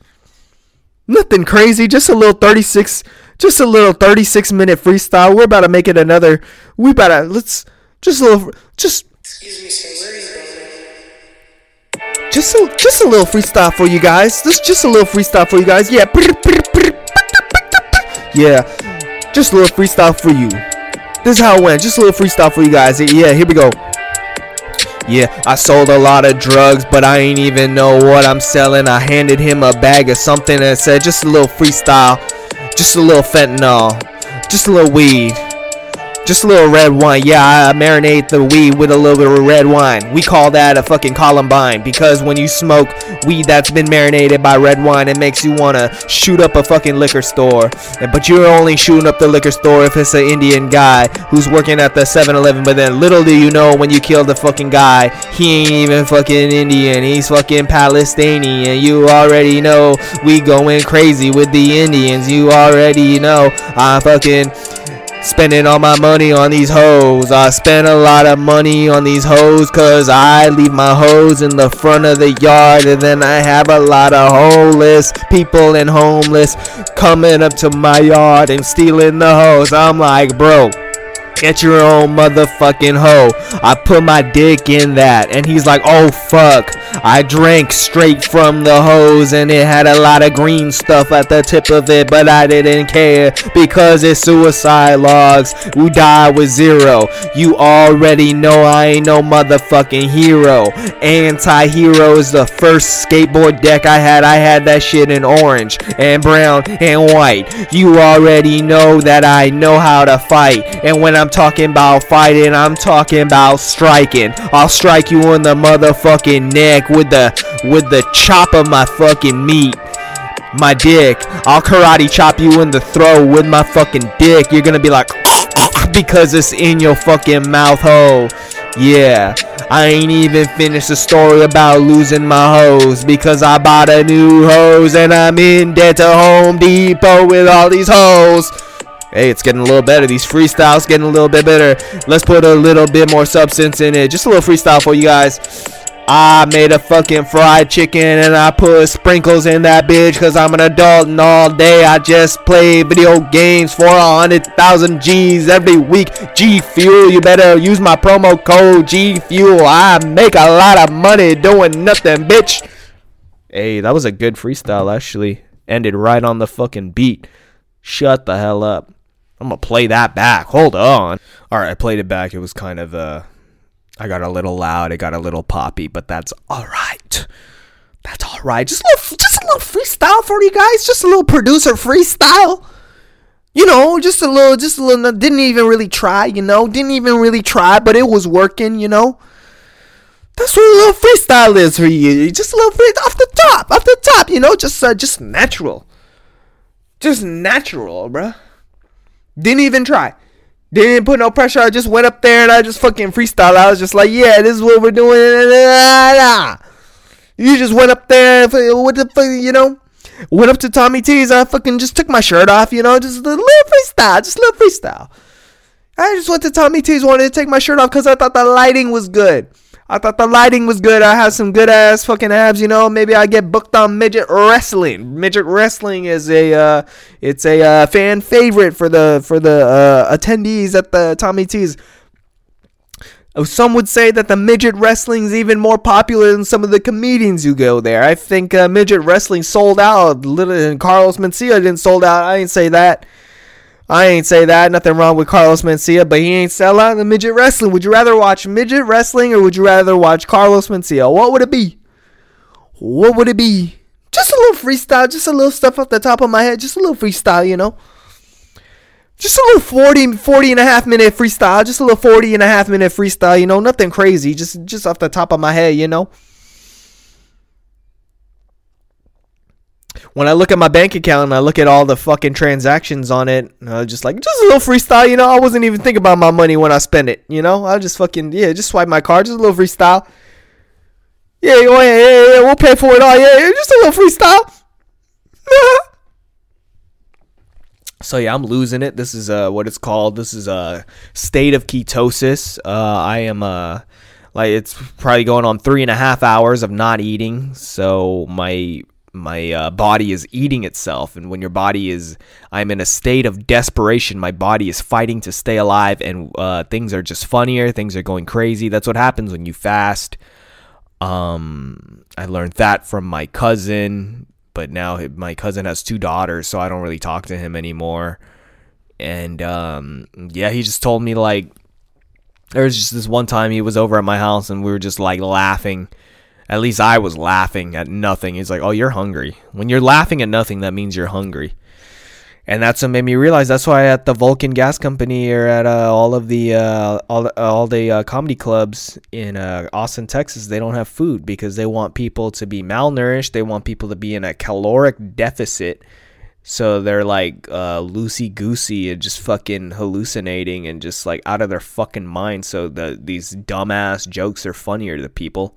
[SPEAKER 1] Nothing crazy, just a little 36, just a little 36 minute freestyle. We're about to make it another. We about to let's just a little, just. Excuse me, sir. Where are you going? Just a, just a little freestyle for you guys. This just a little freestyle for you guys. Yeah. Yeah. Just a little freestyle for you. This is how it went. Just a little freestyle for you guys. Yeah, here we go. Yeah, I sold a lot of drugs, but I ain't even know what I'm selling. I handed him a bag of something and said, just a little freestyle, just a little fentanyl, just a little weed. Just a little red wine. Yeah, I marinate the weed with a little bit of red wine. We call that a fucking Columbine because when you smoke weed that's been marinated by red wine, it makes you want to shoot up a fucking liquor store. But you're only shooting up the liquor store if it's an Indian guy who's working at the 7 Eleven. But then little do you know when you kill the fucking guy, he ain't even fucking Indian. He's fucking Palestinian. You already know we going crazy with the Indians. You already know I fucking Spending all my money on these hoes. I spend a lot of money on these hoes cause I leave my hoes in the front of the yard and then I have a lot of homeless people and homeless coming up to my yard and stealing the hoes. I'm like, bro. Get your own motherfucking hoe. I put my dick in that. And he's like, oh fuck. I drank straight from the hose and it had a lot of green stuff at the tip of it, but I didn't care because it's suicide logs. We die with zero. You already know I ain't no motherfucking hero. Anti hero is the first skateboard deck I had. I had that shit in orange and brown and white. You already know that I know how to fight. And when I'm I'm talking about fighting, I'm talking about striking. I'll strike you in the motherfucking neck with the with the chop of my fucking meat. My dick. I'll karate chop you in the throat with my fucking dick. You're gonna be like because it's in your fucking mouth hole. Yeah. I ain't even finished the story about losing my hose because I bought a new hose and I'm in debt to Home Depot with all these holes. Hey, it's getting a little better. These freestyles getting a little bit better. Let's put a little bit more substance in it. Just a little freestyle for you guys. I made a fucking fried chicken and I put sprinkles in that bitch because I'm an adult and all day I just play video games for a hundred thousand G's every week. G Fuel, you better use my promo code G Fuel. I make a lot of money doing nothing, bitch. Hey, that was a good freestyle actually. Ended right on the fucking beat. Shut the hell up. I'm gonna play that back. Hold on. All right, I played it back. It was kind of uh, I got a little loud. It got a little poppy, but that's all right. That's all right. Just a little, just a little freestyle for you guys. Just a little producer freestyle. You know, just a little, just a little. Didn't even really try. You know, didn't even really try, but it was working. You know. That's what a little freestyle is for you. Just a little free off the top, off the top. You know, just uh, just natural, just natural, bruh. Didn't even try. Didn't put no pressure. I just went up there and I just fucking freestyle. I was just like, yeah, this is what we're doing. You just went up there. What the fuck, you know? Went up to Tommy T's. I fucking just took my shirt off, you know, just a little freestyle, just a little freestyle. I just went to Tommy T's, wanted to take my shirt off because I thought the lighting was good. I thought the lighting was good. I have some good ass fucking abs, you know. Maybe I get booked on midget wrestling. Midget wrestling is a uh, it's a uh, fan favorite for the for the uh, attendees at the Tommy T's. Oh, some would say that the midget wrestling is even more popular than some of the comedians who go there. I think uh, midget wrestling sold out. Little and Carlos Mencia didn't sold out. I didn't say that. I ain't say that. Nothing wrong with Carlos Mencia, but he ain't sell out in the midget wrestling. Would you rather watch midget wrestling or would you rather watch Carlos Mencia? What would it be? What would it be? Just a little freestyle, just a little stuff off the top of my head, just a little freestyle, you know? Just a little 40, 40 and a half minute freestyle, just a little 40 and a half minute freestyle, you know? Nothing crazy, just just off the top of my head, you know? When I look at my bank account and I look at all the fucking transactions on it, I just like just a little freestyle, you know. I wasn't even thinking about my money when I spend it, you know. I just fucking yeah, just swipe my card, just a little freestyle. Yeah, oh, yeah, yeah, yeah, we'll pay for it all. Yeah, yeah just a little freestyle. so yeah, I'm losing it. This is uh what it's called. This is a state of ketosis. Uh, I am uh like it's probably going on three and a half hours of not eating. So my my uh, body is eating itself. And when your body is i'm in a state of desperation my body is fighting to stay alive and uh, things are just funnier things are going crazy. That's what happens when you fast. Um, i learned that from my cousin but now my cousin has two daughters so i don't really talk to him anymore. And um, yeah he just told me like there was just this one time he was over at my house and we were just like laughing at least I was laughing at nothing. He's like, "Oh, you're hungry." When you're laughing at nothing, that means you're hungry. And that's what made me realize. That's why at the Vulcan Gas Company or at uh, all of the uh, all all the uh, comedy clubs in uh, Austin, Texas, they don't have food because they want people to be malnourished. They want people to be in a caloric deficit. So they're like uh, loosey goosey and just fucking hallucinating and just like out of their fucking mind. So the these dumbass jokes are funnier to people.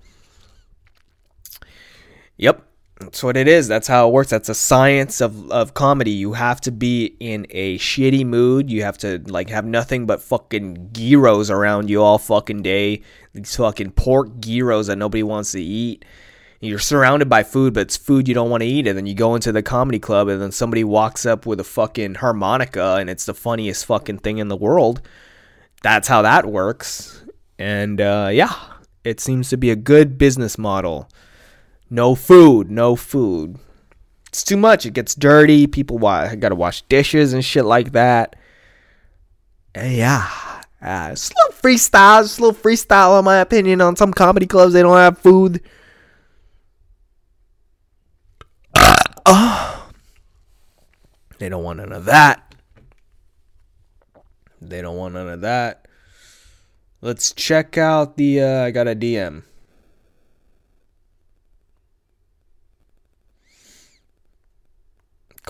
[SPEAKER 1] Yep. That's what it is. That's how it works. That's a science of, of comedy. You have to be in a shitty mood. You have to like have nothing but fucking gyros around you all fucking day. These fucking pork gyros that nobody wants to eat. You're surrounded by food, but it's food you don't want to eat. And then you go into the comedy club, and then somebody walks up with a fucking harmonica, and it's the funniest fucking thing in the world. That's how that works. And uh, yeah, it seems to be a good business model. No food, no food. It's too much. It gets dirty. People got to wash dishes and shit like that. And yeah, uh, a little freestyle, just a little freestyle, in my opinion, on some comedy clubs. They don't have food. oh, they don't want none of that. They don't want none of that. Let's check out the. Uh, I got a DM.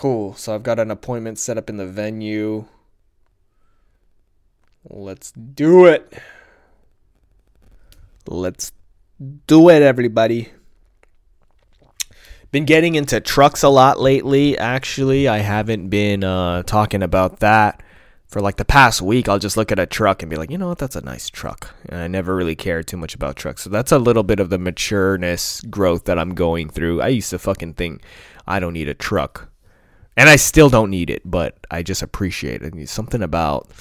[SPEAKER 1] Cool. So I've got an appointment set up in the venue. Let's do it. Let's do it, everybody. Been getting into trucks a lot lately. Actually, I haven't been uh, talking about that for like the past week. I'll just look at a truck and be like, you know what, that's a nice truck. And I never really cared too much about trucks. So that's a little bit of the matureness growth that I'm going through. I used to fucking think I don't need a truck and I still don't need it, but I just appreciate it. Something about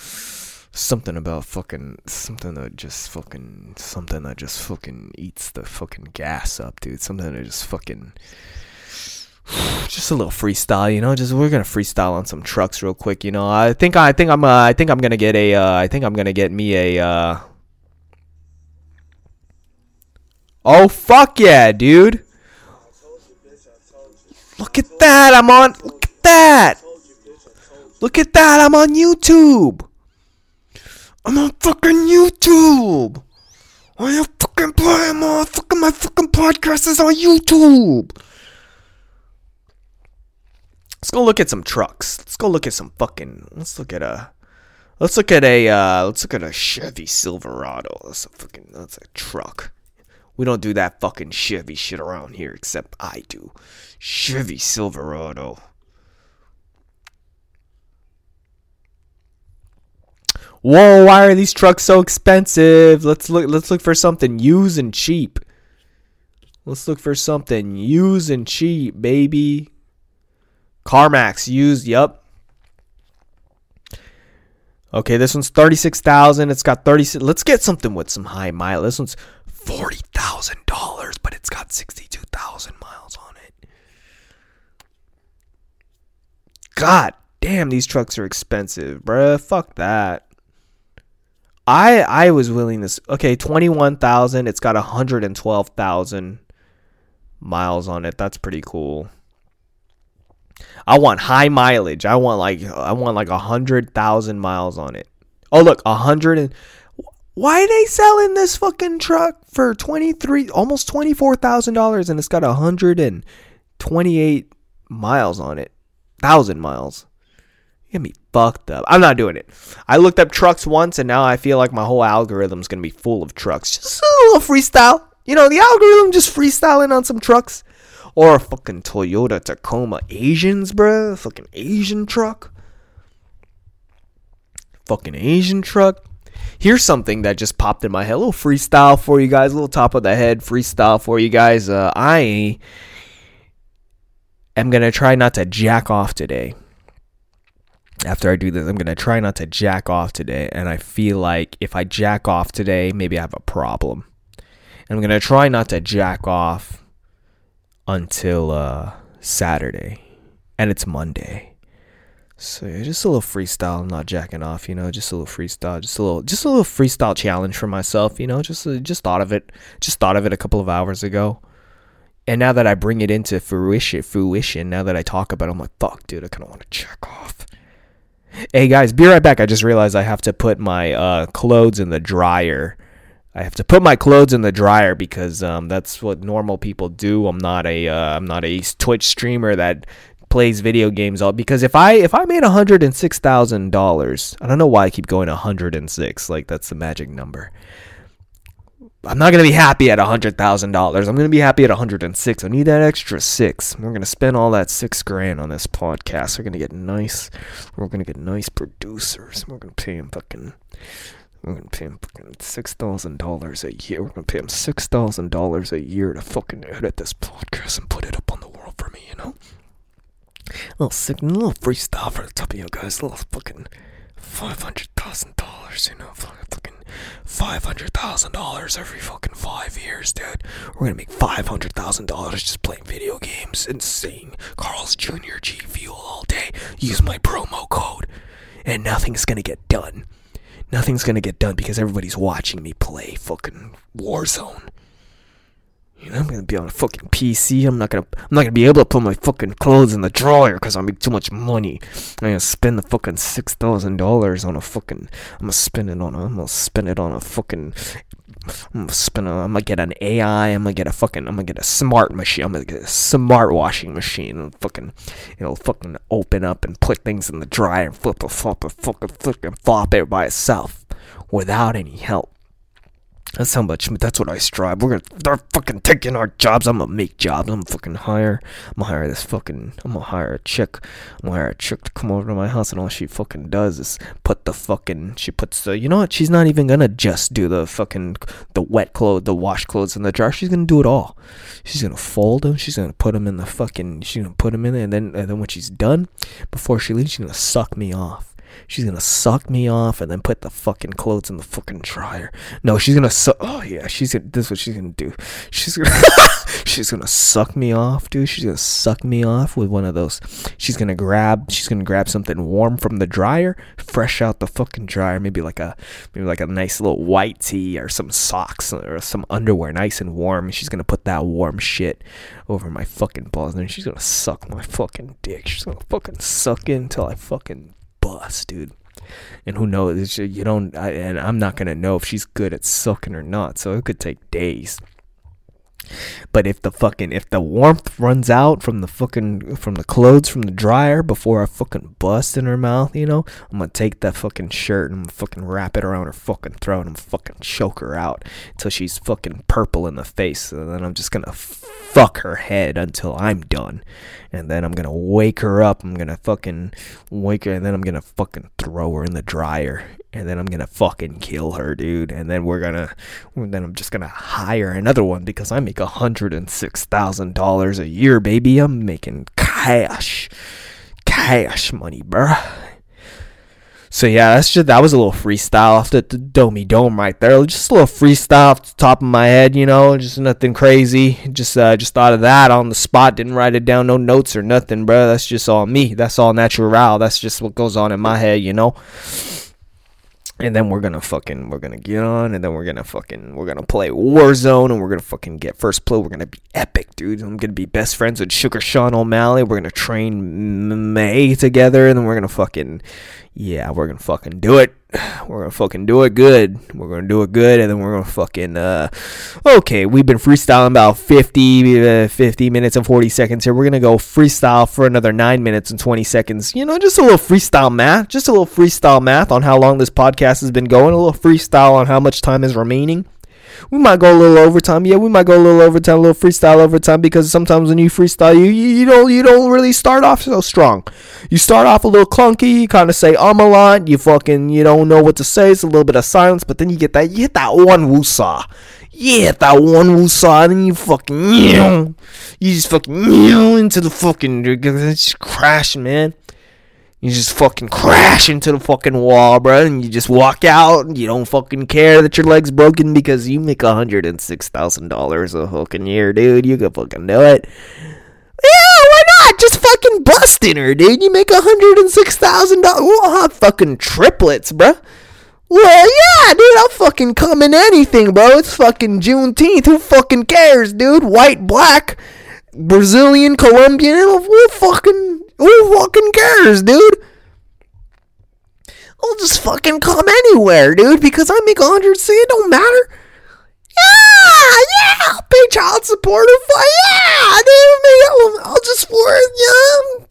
[SPEAKER 1] something about fucking something that just fucking something that just fucking eats the fucking gas up, dude. Something that just fucking just a little freestyle, you know. Just we're gonna freestyle on some trucks real quick, you know. I think I think I'm uh, I think I'm gonna get a uh, I think I'm gonna get me a uh, oh fuck yeah, dude. Look at that! I'm on that! Look at that! I'm on YouTube! I'm on fucking YouTube! I am fucking playing my fucking my fucking podcast is on YouTube! Let's go look at some trucks. Let's go look at some fucking let's look at a let's look at a uh let's look at a Chevy Silverado. That's a fucking that's a truck. We don't do that fucking Chevy shit around here, except I do. Chevy Silverado. Whoa, why are these trucks so expensive? Let's look let's look for something used and cheap. Let's look for something used and cheap, baby. CarMax used, yep. Okay, this one's 36,000. It's got 30 Let's get something with some high mileage. This one's $40,000, but it's got 62,000 miles on it. God damn, these trucks are expensive, bruh. Fuck that. I I was willing to okay, 21,000. It's got 112,000 miles on it. That's pretty cool. I want high mileage. I want like I want like a hundred thousand miles on it. Oh look, a hundred and why are they selling this fucking truck for twenty three almost twenty four thousand dollars and it's got a hundred and twenty eight miles on it. Thousand miles. You get me fucked up. I'm not doing it. I looked up trucks once and now I feel like my whole algorithm's gonna be full of trucks. Just a little freestyle. You know, the algorithm just freestyling on some trucks. Or a fucking Toyota Tacoma Asians, bruh. Fucking Asian truck. Fucking Asian truck. Here's something that just popped in my head. A little freestyle for you guys. A little top of the head freestyle for you guys. Uh, I am going to try not to jack off today. After I do this, I'm going to try not to jack off today. And I feel like if I jack off today, maybe I have a problem. And I'm going to try not to jack off until uh, Saturday, and it's Monday. So yeah, just a little freestyle. I'm not jacking off, you know. Just a little freestyle. Just a little, just a little freestyle challenge for myself, you know. Just, uh, just thought of it. Just thought of it a couple of hours ago, and now that I bring it into fruition, fruition. Now that I talk about, it, I'm like, fuck, dude, I kind of want to check off. Hey guys, be right back. I just realized I have to put my uh, clothes in the dryer I have to put my clothes in the dryer because um, that's what normal people do. I'm not a am uh, not a Twitch streamer that plays video games all because if I if I made hundred and six thousand dollars, I don't know why I keep going hundred and six like that's the magic number. I'm not gonna be happy at hundred thousand dollars. I'm gonna be happy at hundred and six. I need that extra six. We're gonna spend all that six grand on this podcast. We're gonna get nice. We're gonna get nice producers. We're gonna pay them fucking we're gonna pay him fucking six thousand dollars a year. We're gonna pay him six thousand dollars a year to fucking edit this podcast and put it up on the world for me, you know? A little sick, a little freestyle for the top of you guys. A little fucking five hundred thousand dollars, you know? Fucking five hundred thousand dollars every fucking five years, dude. We're gonna make five hundred thousand dollars just playing video games and seeing Carl's Jr. G Fuel all day. Use my promo code, and nothing's gonna get done nothing's gonna get done because everybody's watching me play fucking Warzone. You know, I'm gonna be on a fucking PC. I'm not gonna, I'm not gonna be able to put my fucking clothes in the dryer because I make too much money. I'm gonna spend the fucking six thousand dollars on a fucking. I'm gonna spend it on a. I'm gonna spend it on a fucking I'm gonna spin a, I'm gonna get an AI. I'm gonna get a fucking. I'm gonna get a smart machine. I'm gonna get a smart washing machine. And fucking, it'll fucking open up and put things in the dryer and flip a flop a fucking fucking flop it by itself without any help. That's how much. That's what I strive. We're gonna. They're fucking taking our jobs. I'm gonna make jobs. I'm gonna fucking hire. I'm gonna hire this fucking. I'm gonna hire a chick. I'm gonna hire a chick to come over to my house, and all she fucking does is put the fucking. She puts the. You know what? She's not even gonna just do the fucking the wet clothes, the wash clothes in the jar. She's gonna do it all. She's gonna fold them. She's gonna put them in the fucking. She's gonna put them in there, and then and then when she's done, before she leaves, she's gonna suck me off. She's gonna suck me off and then put the fucking clothes in the fucking dryer. No, she's gonna suck. Oh yeah, she's gonna. This is what she's gonna do. She's gonna. she's gonna suck me off, dude. She's gonna suck me off with one of those. She's gonna grab. She's gonna grab something warm from the dryer, fresh out the fucking dryer. Maybe like a maybe like a nice little white tee or some socks or some underwear, nice and warm. She's gonna put that warm shit over my fucking balls, and then she's gonna suck my fucking dick. She's gonna fucking suck it until I fucking bust, dude. And who knows? You don't, I, and I'm not gonna know if she's good at sucking or not. So it could take days. But if the fucking if the warmth runs out from the fucking from the clothes from the dryer before I fucking bust in her mouth, you know, I'm gonna take that fucking shirt and I'm fucking wrap it around her fucking throat and fucking choke her out until she's fucking purple in the face, and then I'm just gonna fuck her head until I'm done, and then I'm gonna wake her up. I'm gonna fucking wake her, and then I'm gonna fucking throw her in the dryer, and then I'm gonna fucking kill her, dude. And then we're gonna, then I'm just gonna hire another one because I make a hundred and six thousand dollars a year, baby. I'm making cash, cash money, bruh. So yeah, that's just that was a little freestyle off the, the domey dome right there. Just a little freestyle off the top of my head, you know, just nothing crazy. Just uh, just thought of that on the spot. Didn't write it down, no notes or nothing, bro. That's just all me. That's all natural. That's just what goes on in my head, you know and then we're gonna fucking we're gonna get on and then we're gonna fucking we're gonna play Warzone and we're gonna fucking get first play. We're gonna be epic, dude. I'm gonna be best friends with Sugar Sean O'Malley. We're gonna train May together and then we're gonna fucking yeah, we're gonna fucking do it. We're gonna fucking do it good. We're gonna do it good, and then we're gonna fucking uh. Okay, we've been freestyling about 50, uh, 50 minutes and forty seconds here. We're gonna go freestyle for another nine minutes and twenty seconds. You know, just a little freestyle math, just a little freestyle math on how long this podcast has been going. A little freestyle on how much time is remaining. We might go a little overtime. Yeah, we might go a little overtime, a little freestyle overtime because sometimes when you freestyle, you you, don't you don't really start off so strong. You start off a little clunky. You kind of say um a lot. You fucking you don't know what to say. It's a little bit of silence, but then you get that you hit that one woosah. You hit that one woosah, and then you fucking you just fucking into the fucking it's just crashing, man. You just fucking crash into the fucking wall, bro, and you just walk out. And you don't fucking care that your leg's broken because you make hundred and six thousand dollars a fucking year, dude. You can fucking do it. Yeah, why not? Just fucking bust in her, dude. You make hundred and six thousand dollars. We'll have fucking triplets, bro. Well, yeah, dude, I'll fucking come in anything, bro. It's fucking Juneteenth. Who fucking cares, dude? White, black, Brazilian, Colombian. Who fucking who fucking cares, dude? I'll just fucking come anywhere, dude, because I make a hundred C, it don't matter. Yeah, yeah, I'll pay child support if I, yeah, dude, I'll, I'll just it, yeah.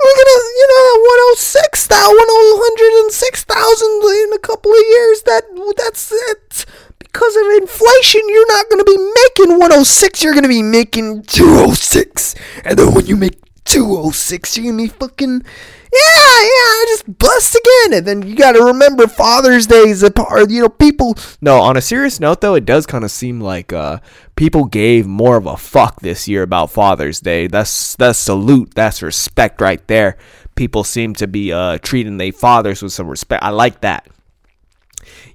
[SPEAKER 1] We're gonna, you know, 106, that 106,000 in a couple of years, that, that's it. Because of inflation, you're not gonna be making 106, you're gonna be making 206. And then when you make 206. You're fucking. Yeah, yeah, just bust again. And then you gotta remember Father's Day is a part, you know, people. No, on a serious note, though, it does kind of seem like uh, people gave more of a fuck this year about Father's Day. That's, that's salute. That's respect right there. People seem to be uh, treating their fathers with some respect. I like that.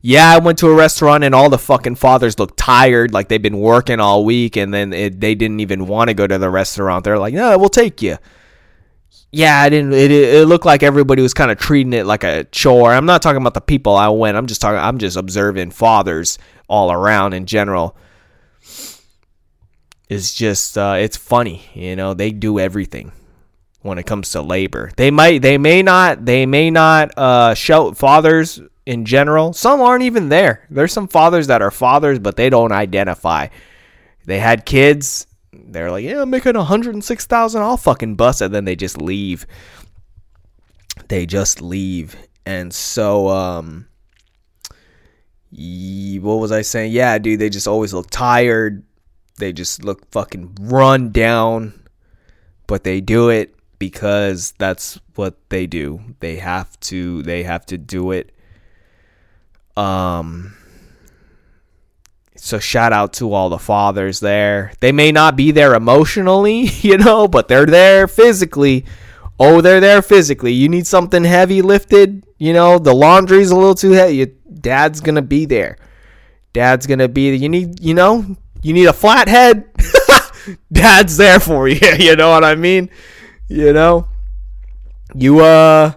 [SPEAKER 1] Yeah, I went to a restaurant and all the fucking fathers looked tired, like they've been working all week, and then it, they didn't even want to go to the restaurant. They're like, "No, we'll take you." Yeah, I didn't. It, it looked like everybody was kind of treating it like a chore. I'm not talking about the people I went. I'm just talking. I'm just observing fathers all around in general. It's just, uh, it's funny, you know. They do everything when it comes to labor. They might, they may not, they may not uh, show fathers in general. Some aren't even there. There's some fathers that are fathers, but they don't identify. They had kids. They're like, yeah, I'm making 106000 I'll fucking bust it. Then they just leave. They just leave. And so, um, what was I saying? Yeah, dude, they just always look tired. They just look fucking run down. But they do it because that's what they do. They have to they have to do it um, so shout out to all the fathers there. They may not be there emotionally, you know, but they're there physically. Oh, they're there physically. You need something heavy lifted, you know, the laundry's a little too heavy. Your Dad's gonna be there. Dad's gonna be. there. You need, you know, you need a flathead. Dad's there for you. You know what I mean? You know, you uh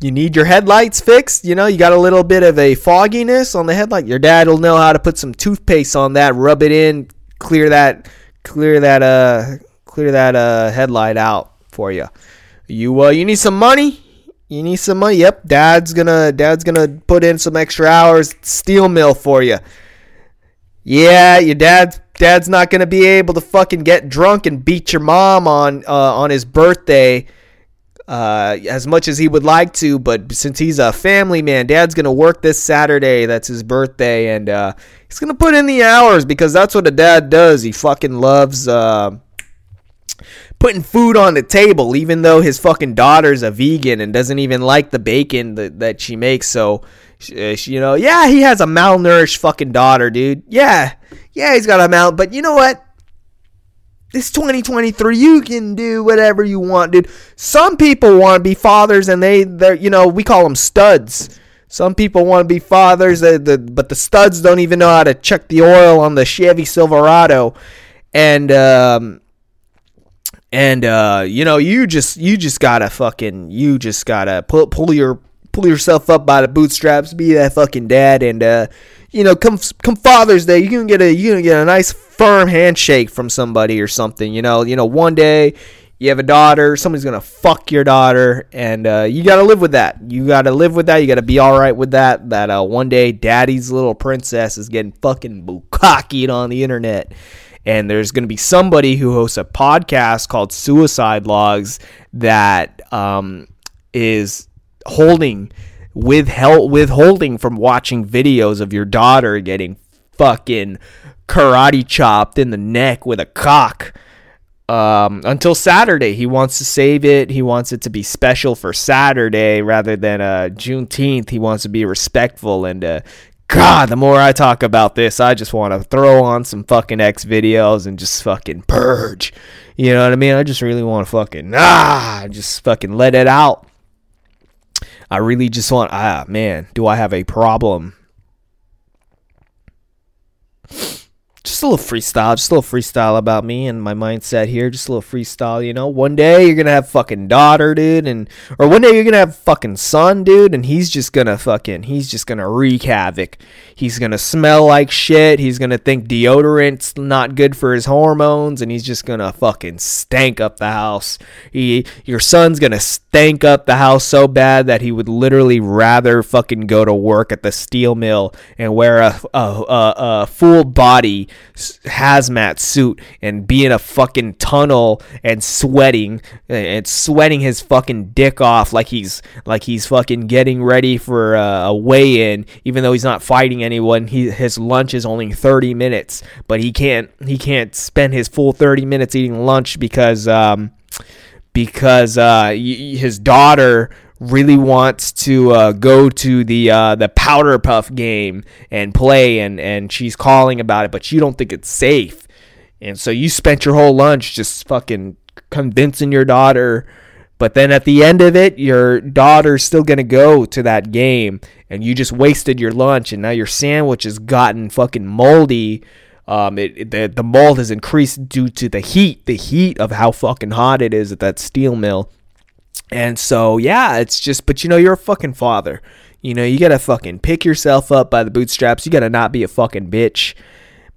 [SPEAKER 1] you need your headlights fixed. You know, you got a little bit of a fogginess on the headlight. Your dad will know how to put some toothpaste on that, rub it in, clear that, clear that, uh, clear that uh, headlight out for you. You uh, you need some money. You need some money. Yep, dad's gonna dad's gonna put in some extra hours steel mill for you. Yeah, your dad's Dad's not gonna be able to fucking get drunk and beat your mom on uh, on his birthday uh, as much as he would like to. But since he's a family man, Dad's gonna work this Saturday. That's his birthday, and uh, he's gonna put in the hours because that's what a dad does. He fucking loves. Uh, putting food on the table, even though his fucking daughter's a vegan and doesn't even like the bacon that, that she makes. So, uh, you know, yeah, he has a malnourished fucking daughter, dude. Yeah, yeah, he's got a mal. But you know what? It's 2023. You can do whatever you want, dude. Some people want to be fathers, and they, they're, you know, we call them studs. Some people want to be fathers, uh, the, but the studs don't even know how to check the oil on the Chevy Silverado, and um, and uh, you know, you just you just gotta fucking you just gotta pull pull your pull yourself up by the bootstraps, be that fucking dad, and uh, you know, come come Father's Day, you can get a you can get a nice firm handshake from somebody or something. You know, you know, one day you have a daughter, somebody's gonna fuck your daughter, and uh, you gotta live with that. You gotta live with that. You gotta be all right with that. That uh, one day, daddy's little princess is getting fucking bukakied on the internet, and there's gonna be somebody who hosts a podcast called Suicide Logs that um, is holding withheld withholding from watching videos of your daughter getting fucking karate chopped in the neck with a cock um, until Saturday. He wants to save it. He wants it to be special for Saturday rather than uh, Juneteenth. He wants to be respectful. And uh, God, the more I talk about this, I just want to throw on some fucking X videos and just fucking purge. You know what I mean? I just really want to fucking ah, just fucking let it out. I really just want, ah, man, do I have a problem? Just a little freestyle, just a little freestyle about me and my mindset here. Just a little freestyle, you know. One day you're gonna have fucking daughter, dude, and or one day you're gonna have fucking son, dude, and he's just gonna fucking he's just gonna wreak havoc. He's gonna smell like shit. He's gonna think deodorant's not good for his hormones, and he's just gonna fucking stank up the house. He your son's gonna stank up the house so bad that he would literally rather fucking go to work at the steel mill and wear a a, a, a full body hazmat suit and be in a fucking tunnel and sweating and sweating his fucking dick off like he's like he's fucking getting ready for a, a weigh-in even though he's not fighting anyone. He his lunch is only 30 minutes but he can't he can't spend his full 30 minutes eating lunch because um because uh, his daughter really wants to uh, go to the uh, the powder puff game and play and and she's calling about it but you don't think it's safe. And so you spent your whole lunch just fucking convincing your daughter but then at the end of it your daughter's still going to go to that game and you just wasted your lunch and now your sandwich has gotten fucking moldy um, it, it, the, the mold has increased due to the heat, the heat of how fucking hot it is at that steel mill. And so, yeah, it's just, but you know, you're a fucking father. You know, you gotta fucking pick yourself up by the bootstraps. You gotta not be a fucking bitch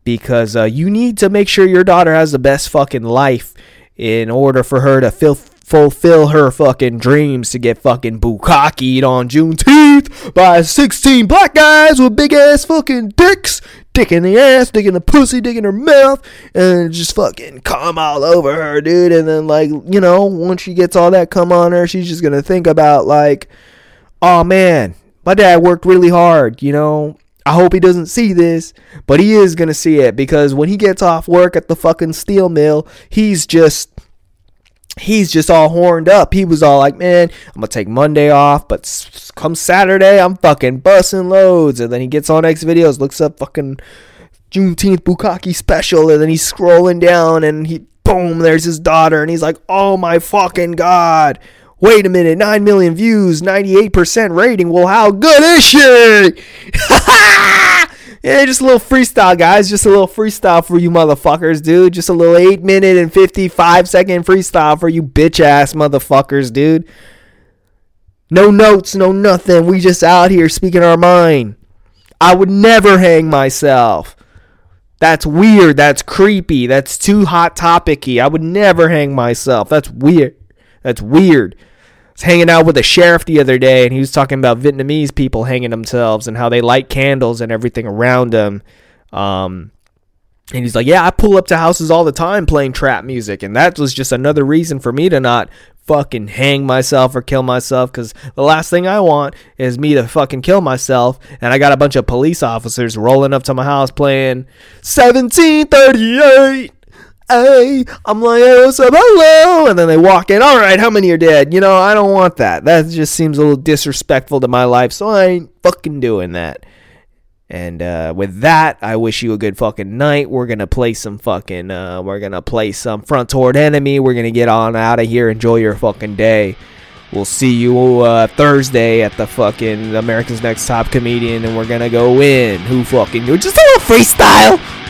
[SPEAKER 1] because uh, you need to make sure your daughter has the best fucking life in order for her to feel fulfill her fucking dreams to get fucking bukakied on Juneteenth by 16 black guys with big ass fucking dicks, dick in the ass, dick in the pussy, dick in her mouth, and just fucking come all over her, dude. And then, like, you know, once she gets all that come on her, she's just gonna think about, like, oh man, my dad worked really hard, you know. I hope he doesn't see this, but he is gonna see it because when he gets off work at the fucking steel mill, he's just he's just all horned up. He was all like, man, I'm going to take Monday off, but come Saturday, I'm fucking busting loads. And then he gets on X videos, looks up fucking Juneteenth Bukaki special, and then he's scrolling down and he, boom, there's his daughter. And he's like, oh my fucking God. Wait a minute, 9 million views, 98% rating. Well, how good is she? Yeah, just a little freestyle, guys. Just a little freestyle for you motherfuckers, dude. Just a little 8 minute and 55 second freestyle for you bitch ass motherfuckers, dude. No notes, no nothing. We just out here speaking our mind. I would never hang myself. That's weird. That's creepy. That's too hot topicy. I would never hang myself. That's weird. That's weird was hanging out with a sheriff the other day, and he was talking about Vietnamese people hanging themselves and how they light candles and everything around them. Um, And he's like, Yeah, I pull up to houses all the time playing trap music. And that was just another reason for me to not fucking hang myself or kill myself because the last thing I want is me to fucking kill myself. And I got a bunch of police officers rolling up to my house playing 1738. Hey, I'm like, what's up, hello. And then they walk in. All right, how many are dead? You know, I don't want that. That just seems a little disrespectful to my life. So I ain't fucking doing that. And uh, with that, I wish you a good fucking night. We're gonna play some fucking. Uh, we're gonna play some front toward enemy. We're gonna get on out of here. Enjoy your fucking day. We'll see you uh, Thursday at the fucking America's Next Top Comedian, and we're gonna go in. Who fucking do just a little freestyle?